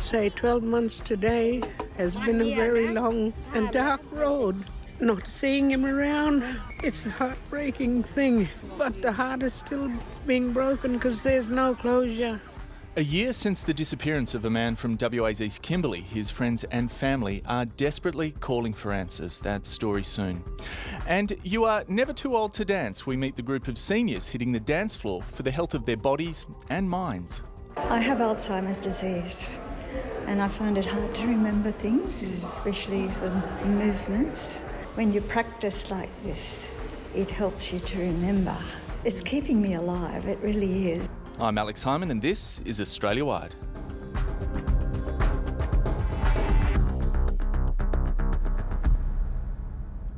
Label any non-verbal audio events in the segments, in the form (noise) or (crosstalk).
say 12 months today has been a very long and dark road. Not seeing him around, it's a heartbreaking thing, but the heart is still being broken because there's no closure. A year since the disappearance of a man from WA's East Kimberley, his friends and family are desperately calling for answers. That story soon. And you are never too old to dance. We meet the group of seniors hitting the dance floor for the health of their bodies and minds. I have Alzheimer's disease and I find it hard to remember things, especially sort of movements. When you practice like this, it helps you to remember. It's keeping me alive, it really is. I'm Alex Hyman, and this is Australia Wide.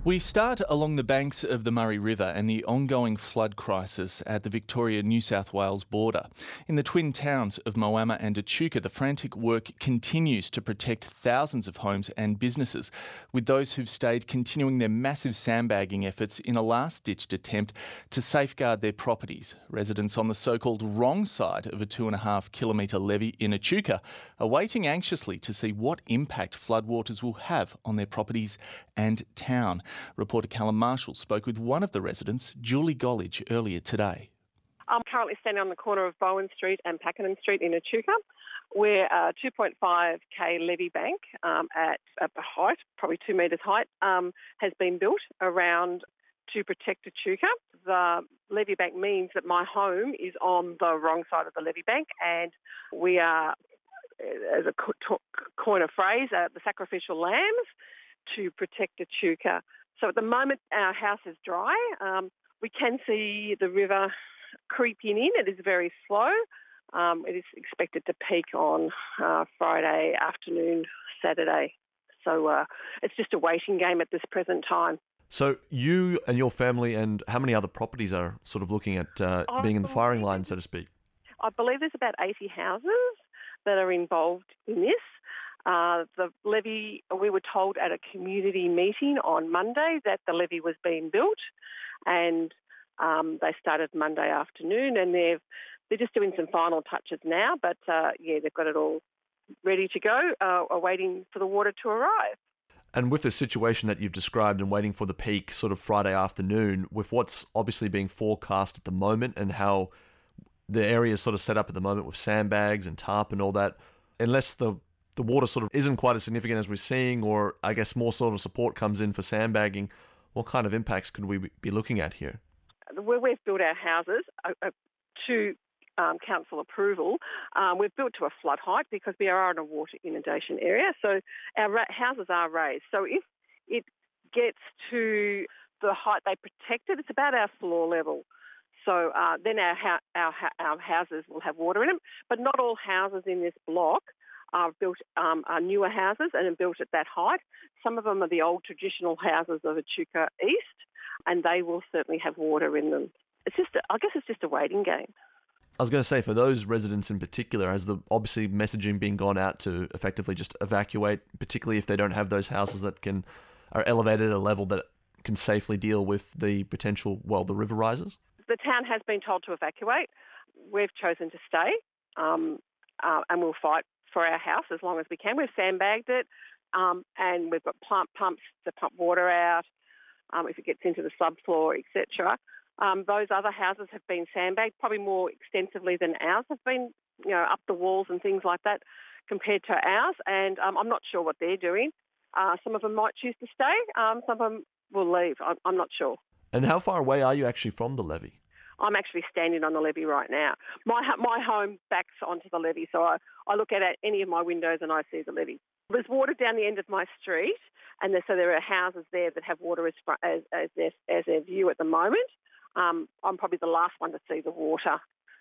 We start along the banks of the Murray River and the ongoing flood crisis at the Victoria New South Wales border. In the twin towns of Moama and Echuca, the frantic work continues to protect thousands of homes and businesses, with those who've stayed continuing their massive sandbagging efforts in a last ditched attempt to safeguard their properties. Residents on the so called wrong side of a two and a half kilometre levee in Echuca are waiting anxiously to see what impact floodwaters will have on their properties and town. Reporter Callum Marshall spoke with one of the residents, Julie Gollidge, earlier today. I'm currently standing on the corner of Bowen Street and Pakenham Street in Echuca, where a 2.5k levee bank um, at a height, probably two metres height, um, has been built around to protect Echuca. The levee bank means that my home is on the wrong side of the levee bank, and we are, as a coin of phrase, uh, the sacrificial lambs to protect Echuca. So at the moment, our house is dry. Um, we can see the river creeping in. It is very slow. Um, it is expected to peak on uh, Friday afternoon, Saturday. So uh, it's just a waiting game at this present time. So you and your family and how many other properties are sort of looking at uh, being in the firing line, so to speak? I believe there's about 80 houses that are involved in this. Uh, the levee, we were told at a community meeting on Monday that the levee was being built, and um, they started Monday afternoon, and they've they're just doing some final touches now. But uh, yeah, they've got it all ready to go, uh, awaiting for the water to arrive. And with the situation that you've described and waiting for the peak sort of Friday afternoon, with what's obviously being forecast at the moment and how the area is sort of set up at the moment with sandbags and tarp and all that, unless the the water sort of isn't quite as significant as we're seeing, or I guess more sort of support comes in for sandbagging, what kind of impacts could we be looking at here? Where we've built our houses uh, uh, to um, council approval, um, we've built to a flood height because we are in a water inundation area. So our ra- houses are raised. So if it gets to the height they protected, it's about our floor level. So uh, then our, ha- our, ha- our houses will have water in them. But not all houses in this block are built um, are newer houses and are built at that height. Some of them are the old traditional houses of Echuca East, and they will certainly have water in them. It's just, a, I guess, it's just a waiting game. I was going to say for those residents in particular, has the obviously messaging been gone out to effectively just evacuate, particularly if they don't have those houses that can are elevated at a level that can safely deal with the potential well the river rises. The town has been told to evacuate. We've chosen to stay, um, uh, and we'll fight for our house as long as we can. We've sandbagged it, um, and we've got pump pumps to pump water out um, if it gets into the subfloor, etc. Um, those other houses have been sandbagged, probably more extensively than ours have been, you know, up the walls and things like that compared to ours. And um, I'm not sure what they're doing. Uh, some of them might choose to stay. Um, some of them will leave. I'm, I'm not sure. And how far away are you actually from the levee? I'm actually standing on the levee right now. My my home backs onto the levee, so I, I look at any of my windows and I see the levee. There's water down the end of my street, and there, so there are houses there that have water as as, as, their, as their view at the moment. Um, I'm probably the last one to see the water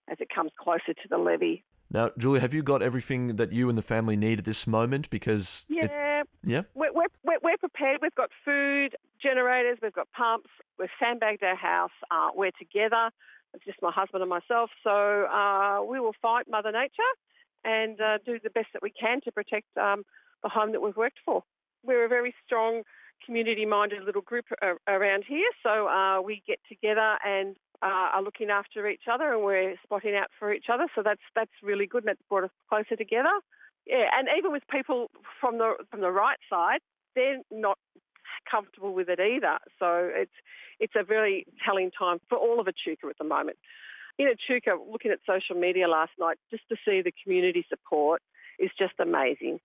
as it comes closer to the levee. Now, Julia, have you got everything that you and the family need at this moment? Because yeah, it, yeah, we're, we're, we're prepared. We've got food, generators, we've got pumps, we've sandbagged our house. Uh, we're together. It's just my husband and myself. So uh, we will fight Mother Nature and uh, do the best that we can to protect um, the home that we've worked for. We're a very strong, community-minded little group around here. So uh, we get together and uh, are looking after each other, and we're spotting out for each other. So that's that's really good, and that's brought us closer together. Yeah, and even with people from the from the right side, they're not comfortable with it either. So it's it's a very telling time for all of Echuca at the moment. In Echuca, looking at social media last night, just to see the community support is just amazing.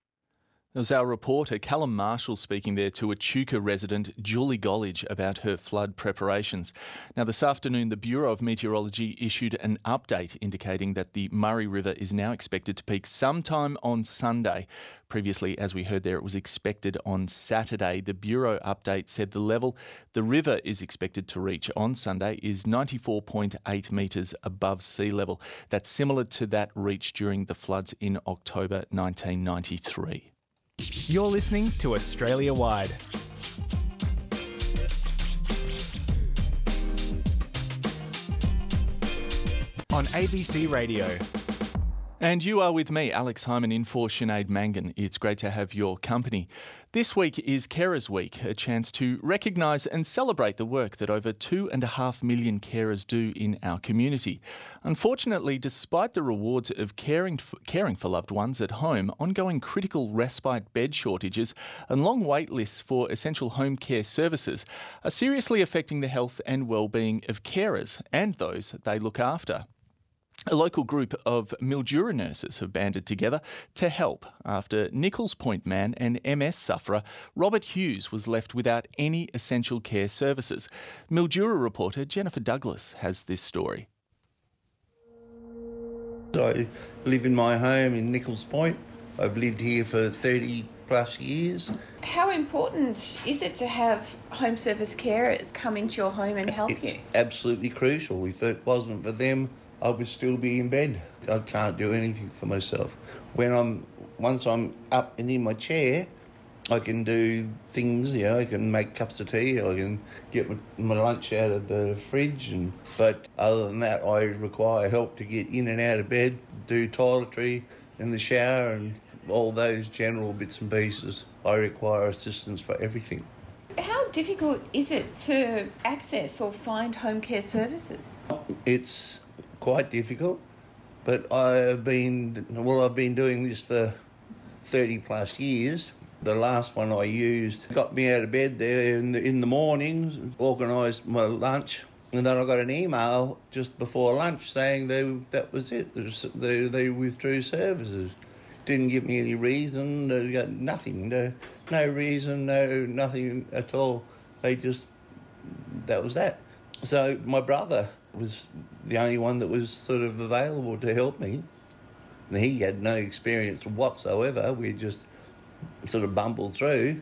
It was our reporter Callum Marshall speaking there to Echuca resident Julie Gollage about her flood preparations. Now, this afternoon, the Bureau of Meteorology issued an update indicating that the Murray River is now expected to peak sometime on Sunday. Previously, as we heard there, it was expected on Saturday. The Bureau update said the level the river is expected to reach on Sunday is 94.8 metres above sea level. That's similar to that reached during the floods in October 1993. You're listening to Australia Wide. On ABC Radio. And you are with me, Alex Hyman, in for Sinead Mangan. It's great to have your company. This week is Carers Week, a chance to recognise and celebrate the work that over two and a half million carers do in our community. Unfortunately, despite the rewards of caring for, caring for loved ones at home, ongoing critical respite bed shortages and long wait lists for essential home care services are seriously affecting the health and well-being of carers and those they look after. A local group of Mildura nurses have banded together to help after Nichols Point man and MS sufferer Robert Hughes was left without any essential care services. Mildura reporter Jennifer Douglas has this story. I live in my home in Nichols Point. I've lived here for 30 plus years. How important is it to have home service carers come into your home and help it's you? absolutely crucial. If it wasn't for them, I would still be in bed. I can't do anything for myself. When I'm once I'm up and in my chair, I can do things. You know, I can make cups of tea. I can get my, my lunch out of the fridge. And but other than that, I require help to get in and out of bed, do toiletry, in the shower, and all those general bits and pieces. I require assistance for everything. How difficult is it to access or find home care services? It's quite difficult, but I've been well. I've been doing this for thirty plus years. The last one I used got me out of bed there in the, in the mornings, organised my lunch, and then I got an email just before lunch saying they, that was it. They, they withdrew services. Didn't give me any reason. They got nothing. No, no reason. No nothing at all. They just that was that. So my brother was the only one that was sort of available to help me. And he had no experience whatsoever. We just sort of bumbled through.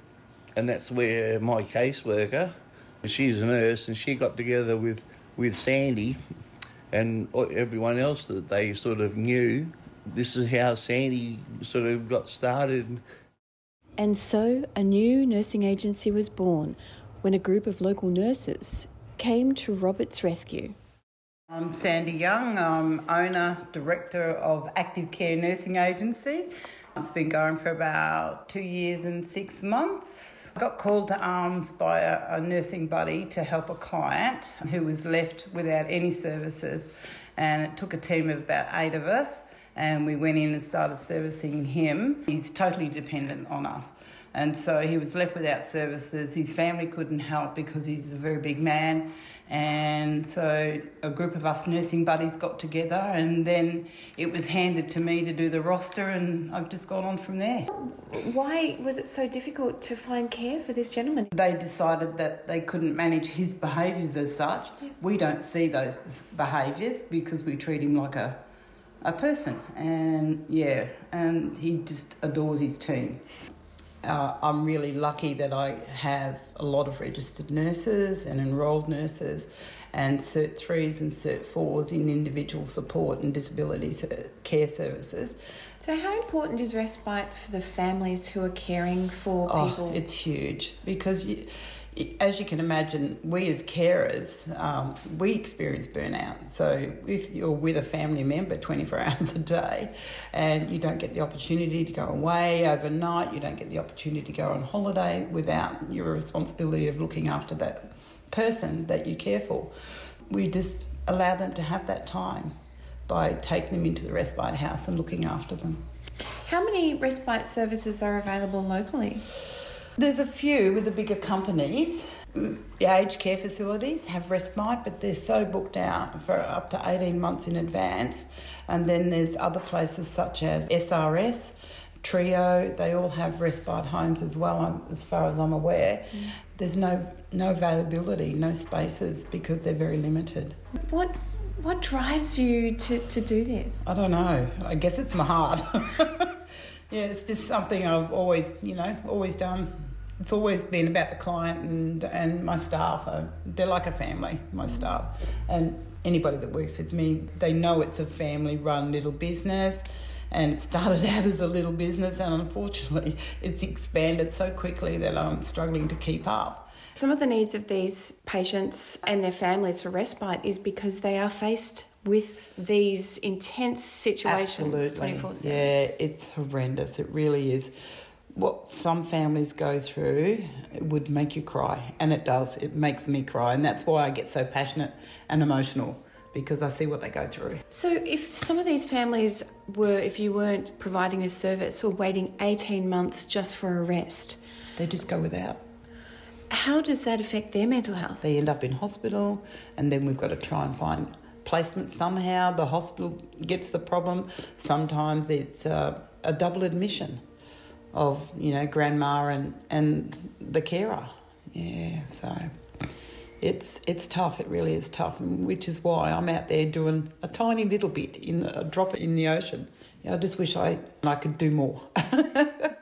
And that's where my caseworker, she's a nurse, and she got together with, with Sandy and everyone else that they sort of knew. This is how Sandy sort of got started. And so a new nursing agency was born when a group of local nurses came to Robert's rescue. I'm Sandy Young, I'm owner, director of Active Care Nursing Agency. It's been going for about two years and six months. I got called to arms by a, a nursing buddy to help a client who was left without any services, and it took a team of about eight of us, and we went in and started servicing him. He's totally dependent on us. And so he was left without services. His family couldn't help because he's a very big man and so a group of us nursing buddies got together, and then it was handed to me to do the roster, and I've just gone on from there. Why was it so difficult to find care for this gentleman? They decided that they couldn't manage his behaviours as such. Yeah. We don't see those behaviours because we treat him like a a person, and yeah, and he just adores his team. Uh, I'm really lucky that I have a lot of registered nurses and enrolled nurses and Cert 3s and Cert 4s in individual support and disability care services. So, how important is respite for the families who are caring for oh, people? Oh, it's huge because you, as you can imagine, we as carers, um, we experience burnout. So if you're with a family member 24 (laughs) hours a day and you don't get the opportunity to go away overnight, you don't get the opportunity to go on holiday without your responsibility of looking after that person that you care for, we just allow them to have that time by taking them into the respite house and looking after them. How many respite services are available locally? There's a few with the bigger companies. The aged care facilities have respite, but they're so booked out for up to 18 months in advance. And then there's other places such as SRS, Trio, they all have respite homes as well, um, as far as I'm aware. Mm. There's no, no availability, no spaces because they're very limited. What what drives you to, to do this? I don't know. I guess it's my heart. (laughs) yeah, it's just something I've always, you know, always done. It's always been about the client and, and my staff. Uh, they're like a family, my mm. staff. And anybody that works with me, they know it's a family run little business. And it started (laughs) out as a little business, and unfortunately, it's expanded so quickly that I'm struggling to keep up. Some of the needs of these patients and their families for respite is because they are faced with these intense situations 24 7. Yeah, it's horrendous. It really is. What some families go through would make you cry, and it does. It makes me cry, and that's why I get so passionate and emotional because I see what they go through. So, if some of these families were, if you weren't providing a service, were waiting 18 months just for a rest, they just go without. How does that affect their mental health? They end up in hospital, and then we've got to try and find placement somehow. The hospital gets the problem. Sometimes it's a, a double admission of you know grandma and and the carer. Yeah, so it's it's tough. It really is tough, which is why I'm out there doing a tiny little bit in the, a drop in the ocean. I just wish I I could do more. (laughs)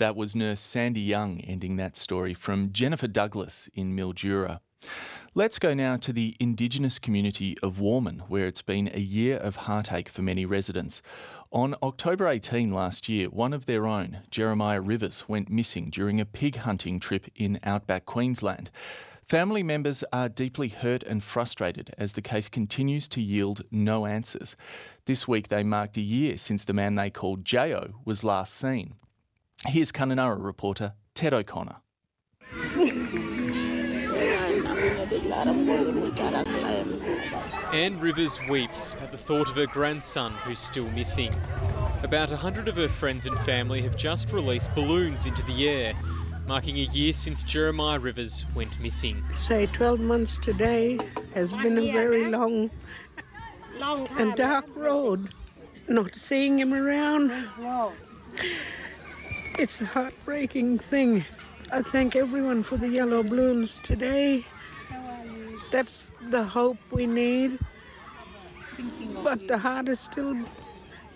That was nurse Sandy Young ending that story from Jennifer Douglas in Mildura. Let's go now to the Indigenous community of Warmun, where it's been a year of heartache for many residents. On October 18 last year, one of their own, Jeremiah Rivers, went missing during a pig hunting trip in outback Queensland. Family members are deeply hurt and frustrated as the case continues to yield no answers. This week they marked a year since the man they called Jayo was last seen. Here's Kununurra reporter Ted O'Connor. Anne Rivers weeps at the thought of her grandson who's still missing. About a hundred of her friends and family have just released balloons into the air, marking a year since Jeremiah Rivers went missing. Say 12 months today has been a very long, long and dark road. Not seeing him around. It's a heartbreaking thing. I thank everyone for the yellow balloons today. That's the hope we need. But the heart is still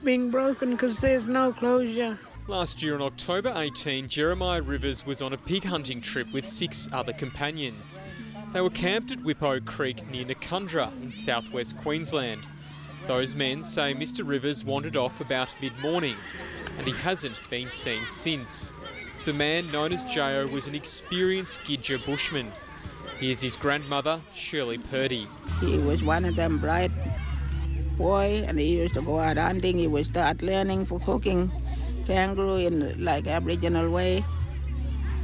being broken because there's no closure. Last year on October 18, Jeremiah Rivers was on a pig hunting trip with six other companions. They were camped at Whippo Creek near Noccundra in southwest Queensland. Those men say Mr Rivers wandered off about mid morning and he hasn't been seen since. The man known as Jayo was an experienced Gidja bushman. Here's his grandmother, Shirley Purdy. He was one of them bright boy, and he used to go out hunting. He would start learning for cooking kangaroo in like Aboriginal way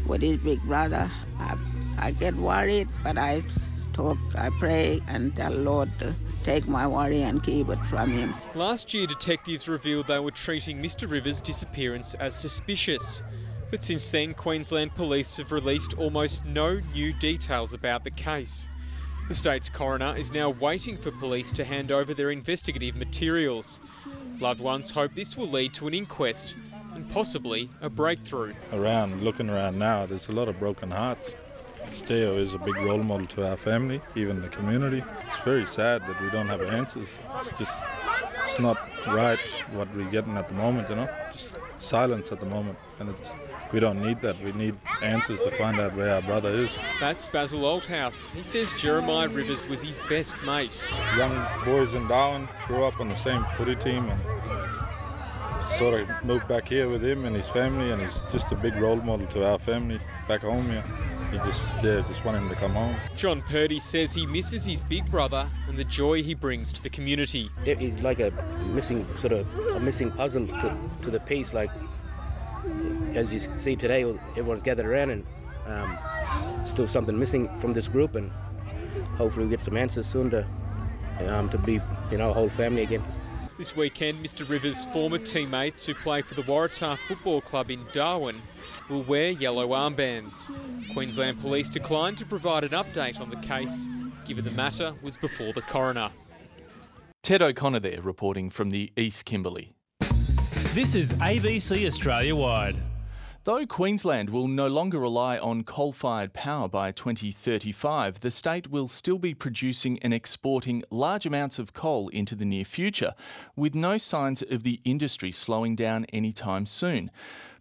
with his big brother. I, I get worried, but I talk, I pray, and tell Lord to take my worry and keep it from him. Last year, detectives revealed they were treating Mr Rivers' disappearance as suspicious. But since then, Queensland police have released almost no new details about the case. The state's coroner is now waiting for police to hand over their investigative materials. Loved ones hope this will lead to an inquest and possibly a breakthrough. Around, looking around now, there's a lot of broken hearts. Steo is a big role model to our family, even the community. It's very sad that we don't have answers. It's just, it's not right what we're getting at the moment, you know? Just silence at the moment. And it's, we don't need that. We need answers to find out where our brother is. That's Basil Oldhouse. He says Jeremiah Rivers was his best mate. Young boys in Darwin grew up on the same footy team and sort of moved back here with him and his family, and he's just a big role model to our family back home here he just yeah just want him to come home. John Purdy says he misses his big brother and the joy he brings to the community. He's like a missing sort of a missing puzzle to, to the piece. Like as you see today, everyone's gathered around and um, still something missing from this group, and hopefully we get some answers soon to um, to be you know a whole family again. This weekend, Mr Rivers' former teammates who play for the Waratah Football Club in Darwin will wear yellow armbands. Queensland Police declined to provide an update on the case, given the matter was before the coroner. Ted O'Connor there reporting from the East Kimberley. This is ABC Australia Wide. Though Queensland will no longer rely on coal fired power by 2035, the state will still be producing and exporting large amounts of coal into the near future, with no signs of the industry slowing down anytime soon.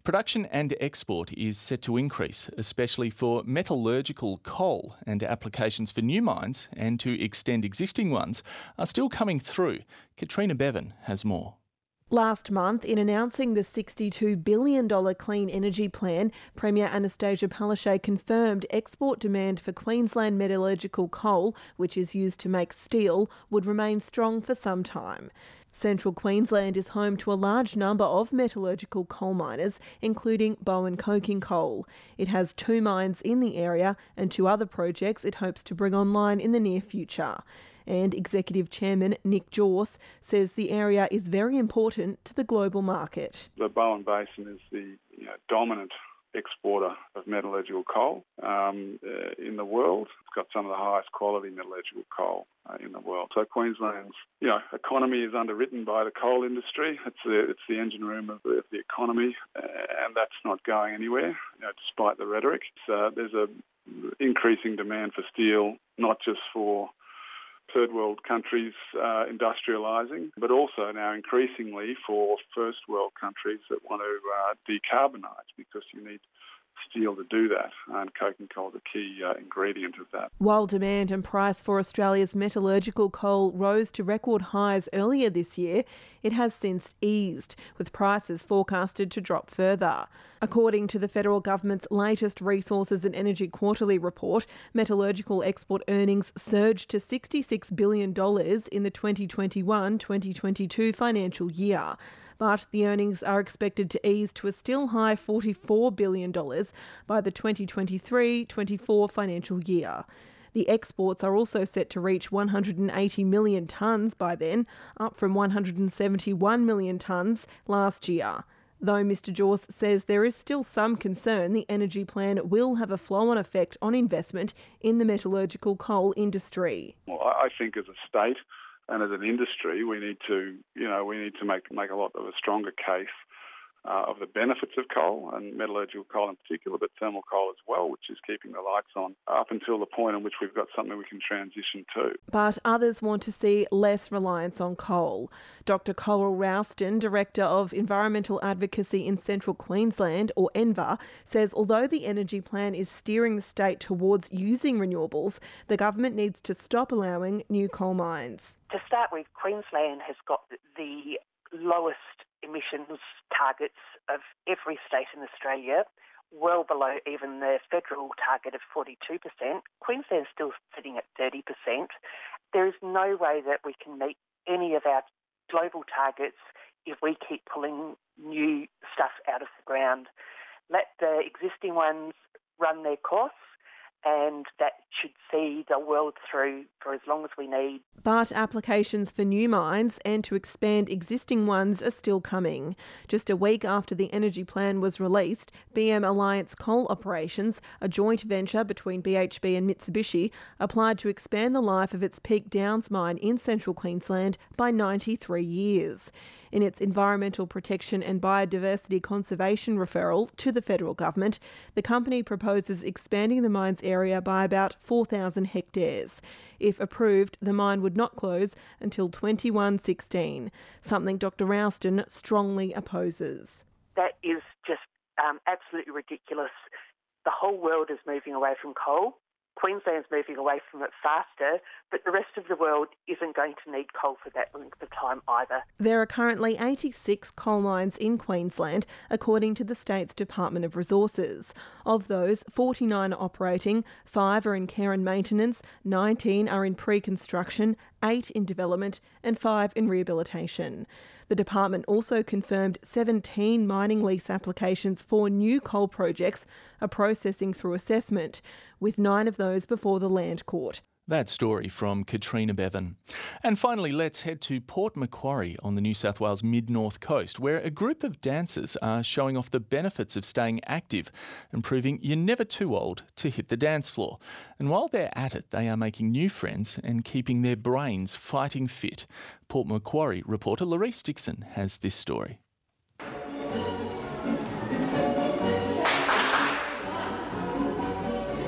Production and export is set to increase, especially for metallurgical coal, and applications for new mines and to extend existing ones are still coming through. Katrina Bevan has more. Last month, in announcing the $62 billion clean energy plan, Premier Anastasia Palaszczuk confirmed export demand for Queensland metallurgical coal, which is used to make steel, would remain strong for some time. Central Queensland is home to a large number of metallurgical coal miners, including Bowen Coking Coal. It has two mines in the area and two other projects it hopes to bring online in the near future and Executive Chairman Nick Jorss says the area is very important to the global market. The Bowen Basin is the you know, dominant exporter of metallurgical coal um, uh, in the world. It's got some of the highest quality metallurgical coal uh, in the world. So Queensland's you know economy is underwritten by the coal industry. It's the it's the engine room of the, of the economy, uh, and that's not going anywhere, you know, despite the rhetoric. So there's a increasing demand for steel, not just for third world countries uh, industrialising, but also now increasingly for first world countries that want to uh, decarbonise because you need steel to do that, and coking coal is a key uh, ingredient of that. While demand and price for Australia's metallurgical coal rose to record highs earlier this year, it has since eased, with prices forecasted to drop further. According to the federal government's latest Resources and Energy Quarterly report, metallurgical export earnings surged to $66 billion in the 2021 2022 financial year but the earnings are expected to ease to a still high $44 billion by the 2023 24 financial year. The exports are also set to reach 180 million tonnes by then, up from 171 million tonnes last year. Though Mr. Jorss says there is still some concern the energy plan will have a flow on effect on investment in the metallurgical coal industry. Well, I think as a state, and as an industry, we need to, you know, we need to make make a lot of a stronger case uh, of the benefits of coal and metallurgical coal in particular, but thermal coal as well, which is keeping the lights on up until the point in which we've got something we can transition to. But others want to see less reliance on coal. Dr. Coral Rowston, Director of Environmental Advocacy in Central Queensland, or ENVA, says although the energy plan is steering the state towards using renewables, the government needs to stop allowing new coal mines. To start with, Queensland has got the lowest emissions targets of every state in Australia, well below even the federal target of 42%. Queensland's still sitting at 30%. There is no way that we can meet any of our global targets if we keep pulling new stuff out of the ground. Let the existing ones run their course and that should see the world through for as long as we need. But applications for new mines and to expand existing ones are still coming. Just a week after the energy plan was released, BM Alliance Coal Operations, a joint venture between BHP and Mitsubishi, applied to expand the life of its Peak Downs mine in central Queensland by 93 years in its Environmental Protection and Biodiversity Conservation referral to the federal government, the company proposes expanding the mine's area by about 4,000 hectares. If approved, the mine would not close until 2116, something Dr. Rowston strongly opposes. That is just um, absolutely ridiculous. The whole world is moving away from coal. Queensland's moving away from it faster, but the rest of the world isn't going to need coal for that length of time either. There are currently 86 coal mines in Queensland, according to the state's Department of Resources. Of those, 49 are operating, 5 are in care and maintenance, 19 are in pre construction, 8 in development, and 5 in rehabilitation. The department also confirmed 17 mining lease applications for new coal projects are processing through assessment, with nine of those before the Land Court. That story from Katrina Bevan. And finally, let's head to Port Macquarie on the New South Wales mid north coast, where a group of dancers are showing off the benefits of staying active and proving you're never too old to hit the dance floor. And while they're at it, they are making new friends and keeping their brains fighting fit. Port Macquarie reporter Larice Dixon has this story.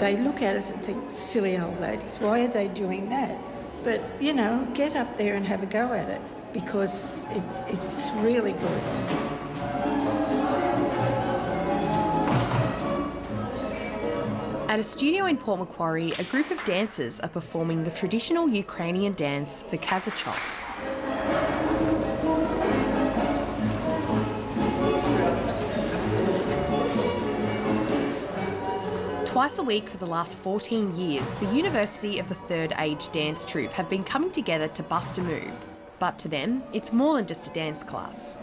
They look at us and think, silly old ladies, why are they doing that? But, you know, get up there and have a go at it because it's, it's really good. At a studio in Port Macquarie, a group of dancers are performing the traditional Ukrainian dance, the Kazachok. Twice a week for the last 14 years, the University of the Third Age Dance Troupe have been coming together to bust a move. But to them, it's more than just a dance class.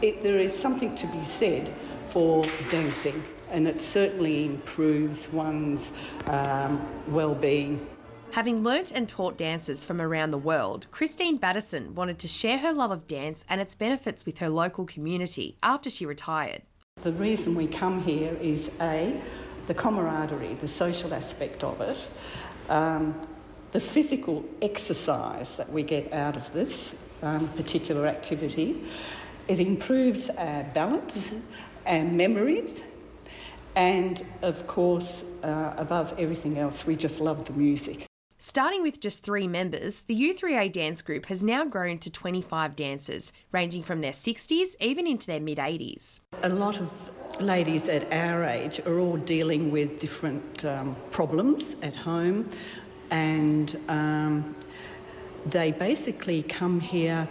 It, there is something to be said for dancing, and it certainly improves one's um, well-being. Having learnt and taught dancers from around the world, Christine Battison wanted to share her love of dance and its benefits with her local community after she retired. The reason we come here is A, the camaraderie, the social aspect of it, um, the physical exercise that we get out of this um, particular activity. It improves our balance mm-hmm. and memories, and of course, uh, above everything else, we just love the music. Starting with just three members, the U3A dance group has now grown to 25 dancers, ranging from their 60s even into their mid 80s. A lot of ladies at our age are all dealing with different um, problems at home, and um, they basically come here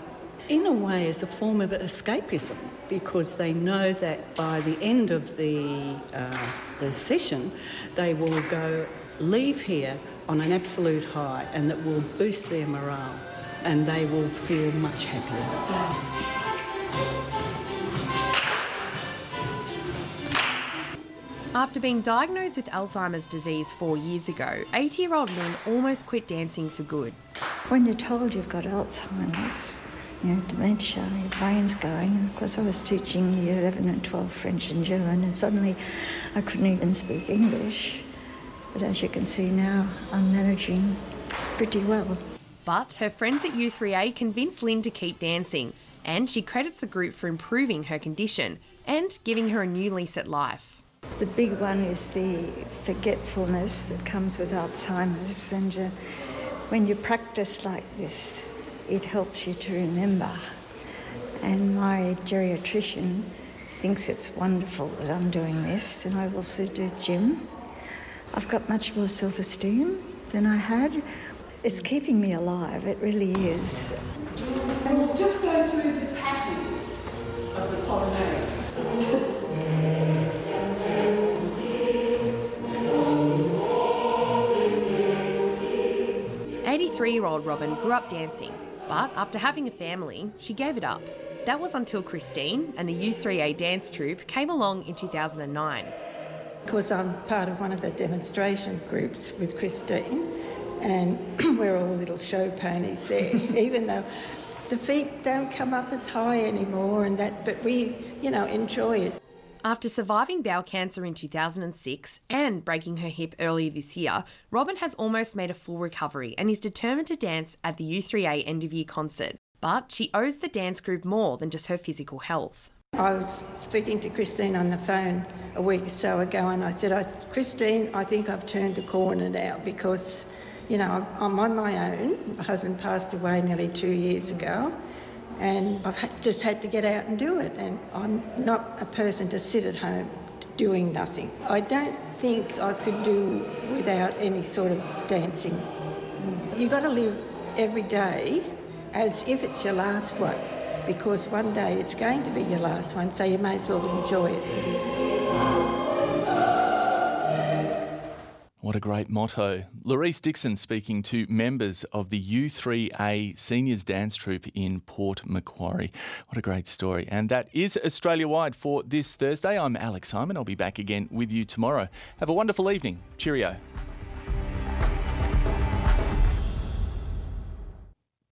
in a way as a form of escapism because they know that by the end of the, uh, the session, they will go leave here on an absolute high and that will boost their morale and they will feel much happier. After being diagnosed with Alzheimer's disease four years ago, 80 year old Lynn almost quit dancing for good. When you're told you've got Alzheimer's, you know, dementia, your brain's going. And of course, I was teaching year 11 and 12 French and German, and suddenly I couldn't even speak English. But as you can see now, I'm managing pretty well. But her friends at U3A convinced Lynn to keep dancing, and she credits the group for improving her condition and giving her a new lease at life. The big one is the forgetfulness that comes with Alzheimer's, and uh, when you practice like this, it helps you to remember. And my geriatrician thinks it's wonderful that I'm doing this, and I also do gym. I've got much more self esteem than I had. It's keeping me alive, it really is. And we'll just go through the patterns of the Polonaise. 83 year old Robin grew up dancing, but after having a family, she gave it up. That was until Christine and the U3A dance troupe came along in 2009. Because I'm part of one of the demonstration groups with Christine, and (clears throat) we're all little show ponies there, (laughs) even though the feet don't come up as high anymore, and that, but we, you know, enjoy it. After surviving bowel cancer in 2006 and breaking her hip earlier this year, Robin has almost made a full recovery and is determined to dance at the U3A end of year concert. But she owes the dance group more than just her physical health. I was speaking to Christine on the phone a week or so ago, and I said, I, Christine, I think I've turned the corner now because, you know, I'm on my own. My husband passed away nearly two years ago, and I've just had to get out and do it. And I'm not a person to sit at home doing nothing. I don't think I could do without any sort of dancing. You've got to live every day as if it's your last one because one day it's going to be your last one, so you may as well enjoy it. What a great motto. Larice Dixon speaking to members of the U3A Seniors Dance Troupe in Port Macquarie. What a great story. And that is Australia wide for this Thursday. I'm Alex Simon. I'll be back again with you tomorrow. Have a wonderful evening. Cheerio.